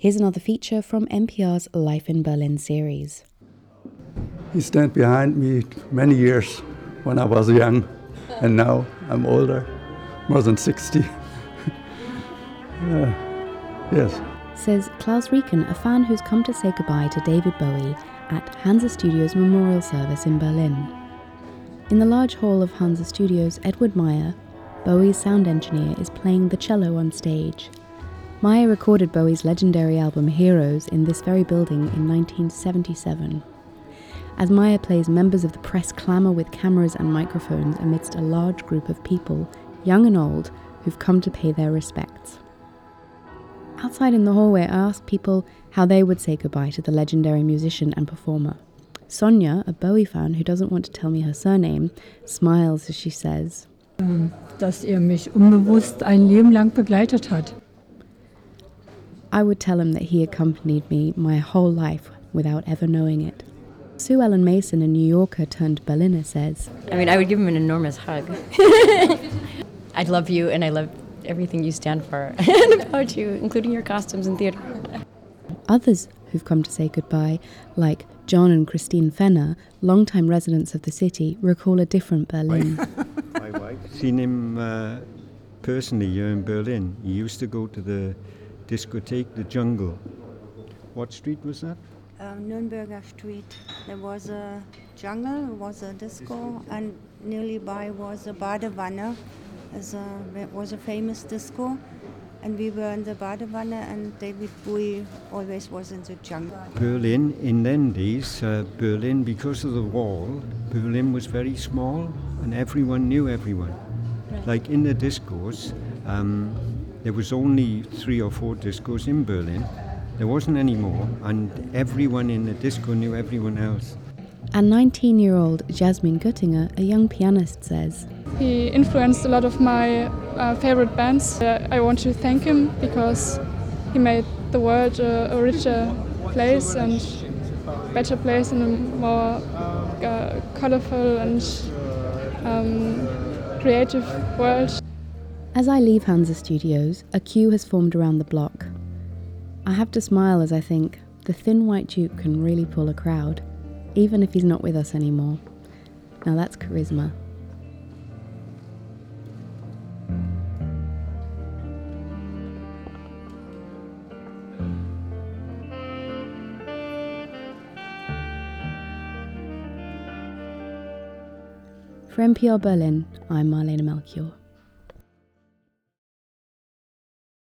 Here's another feature from NPR's Life in Berlin series. He stand behind me many years when I was young, and now I'm older, more than 60. Uh, yes. Says Klaus Rieken, a fan who's come to say goodbye to David Bowie at Hansa Studios memorial service in Berlin. In the large hall of Hansa Studios, Edward Meyer, Bowie's sound engineer, is playing the cello on stage. Meyer recorded Bowie's legendary album Heroes in this very building in 1977. As Meyer plays, members of the press clamour with cameras and microphones amidst a large group of people, young and old, who've come to pay their respects. Outside in the hallway, I asked people how they would say goodbye to the legendary musician and performer. Sonia, a Bowie fan who doesn't want to tell me her surname, smiles as she says, dass er mich unbewusst ein Leben lang begleitet hat. I would tell him that he accompanied me my whole life without ever knowing it. Sue Ellen Mason, a New Yorker turned Berliner, says, I mean, I would give him an enormous hug. I love you and I love everything you stand for and about you, including your costumes and theater. Others who've come to say goodbye, like John and Christine Fenner, longtime residents of the city, recall a different Berlin. My wife seen him uh, personally here in Berlin. He used to go to the discotheque, the Jungle. What street was that? um, Nürnberger Street. There was a jungle, was a disco, and nearly by was a Badewanne. As a, it was a famous disco, and we were in the Badewanne, and David Bowie always was in the jungle. Berlin, in then days, uh, Berlin, because of the wall, Berlin was very small and everyone knew everyone. Like in the discos, um, there was only three or four discos in Berlin. There wasn't any more, and everyone in the disco knew everyone else. And 19 year old Jasmine Göttinger, a young pianist, says, He influenced a lot of my uh, favorite bands. Uh, I want to thank him because he made the world a, a richer place and better place and a more uh, colorful and um, creative world. As I leave Hansa Studios, a queue has formed around the block. I have to smile as I think the thin white duke can really pull a crowd, even if he's not with us anymore. Now that's charisma. For NPR Berlin, I'm Marlene Melchior.